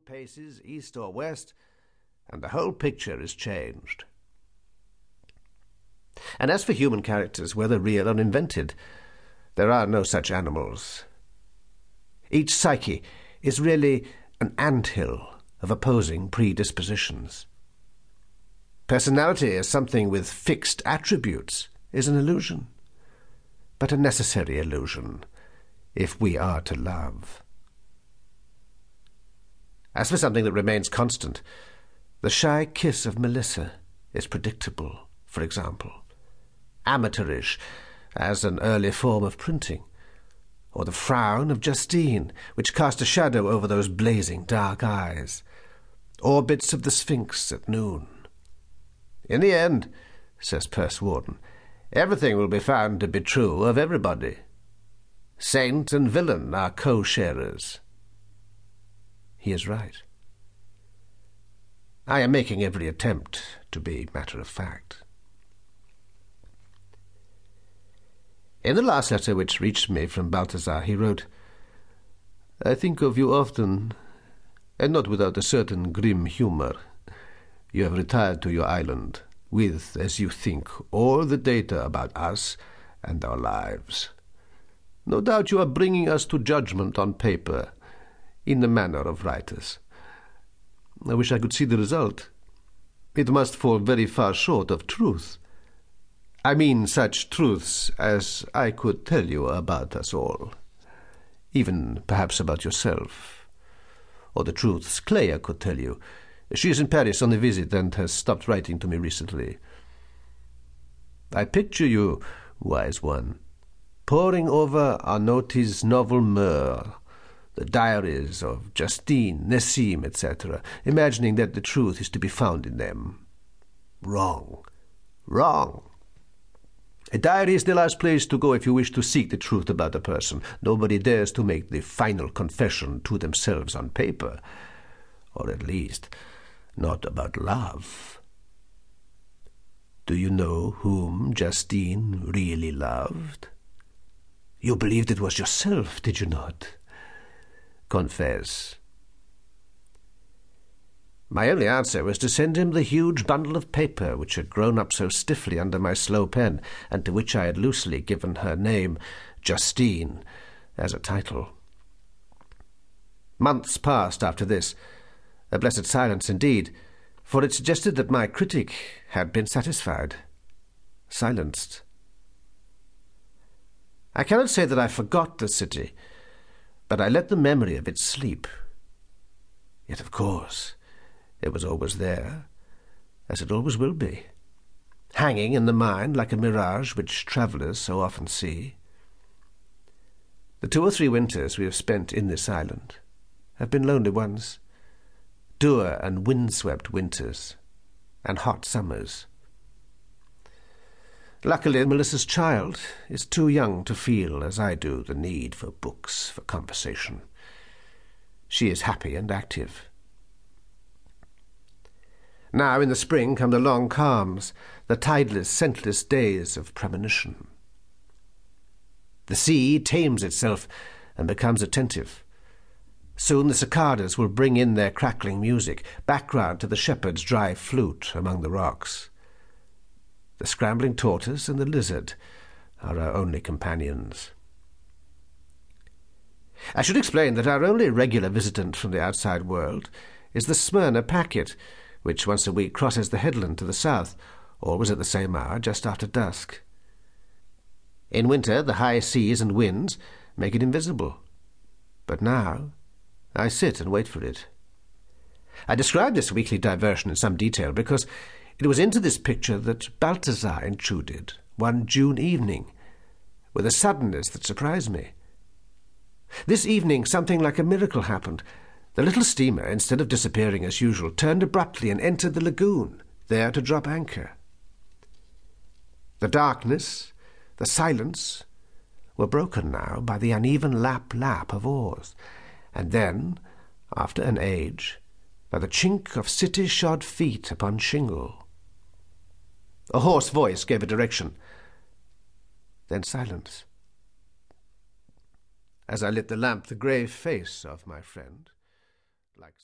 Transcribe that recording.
paces east or west, and the whole picture is changed. And as for human characters, whether real or invented, there are no such animals. Each psyche is really an anthill of opposing predispositions. Personality as something with fixed attributes is an illusion, but a necessary illusion if we are to love. As for something that remains constant, the shy kiss of Melissa is predictable, for example, amateurish as an early form of printing, or the frown of Justine, which cast a shadow over those blazing dark eyes, or bits of the Sphinx at noon. In the end, says Warden, everything will be found to be true of everybody. Saint and villain are co-sharers. He is right. I am making every attempt to be matter of fact. In the last letter which reached me from Balthazar, he wrote, I think of you often, and not without a certain grim humour. You have retired to your island, with, as you think, all the data about us and our lives. No doubt you are bringing us to judgment on paper, in the manner of writers. I wish I could see the result. It must fall very far short of truth. I mean such truths as I could tell you about us all, even perhaps about yourself, or the truths Clea could tell you. She is in Paris on a visit and has stopped writing to me recently. I picture you, wise one, poring over Arnauti's novel Moeurs, the diaries of Justine, Nessim, etc., imagining that the truth is to be found in them. Wrong. Wrong. A diary is the last place to go if you wish to seek the truth about a person. Nobody dares to make the final confession to themselves on paper, or at least not about love. Do you know whom Justine really loved? You believed it was yourself, did you not? Confess. My only answer was to send him the huge bundle of paper which had grown up so stiffly under my slow pen, and to which I had loosely given her name, Justine, as a title. Months passed after this, a blessed silence indeed, for it suggested that my critic had been satisfied, silenced. I cannot say that I forgot the city, but I let the memory of it sleep. Yet, of course, it was always there, as it always will be, hanging in the mind like a mirage which travellers so often see. The two or three winters we have spent in this island have been lonely ones, dour and windswept winters, and hot summers. Luckily, Melissa's child is too young to feel, as I do, the need for books, for conversation. She is happy and active now in the spring come the long calms, the tideless, scentless days of premonition. The sea tames itself and becomes attentive. Soon the cicadas will bring in their crackling music, background to the shepherd's dry flute among the rocks. The scrambling tortoise and the lizard are our only companions. I should explain that our only regular visitant from the outside world is the Smyrna packet, which once a week crosses the headland to the south, always at the same hour, just after dusk. In winter, the high seas and winds make it invisible. But now, I sit and wait for it. I describe this weekly diversion in some detail because it was into this picture that Balthazar intruded one June evening, with a suddenness that surprised me. This evening, something like a miracle happened. The little steamer, instead of disappearing as usual, turned abruptly and entered the lagoon, there to drop anchor. The darkness, the silence, were broken now by the uneven lap-lap of oars, and then, after an age, by the chink of city-shod feet upon shingle. A hoarse voice gave a direction. Then silence. As I lit the lamp, the grave face of my friend like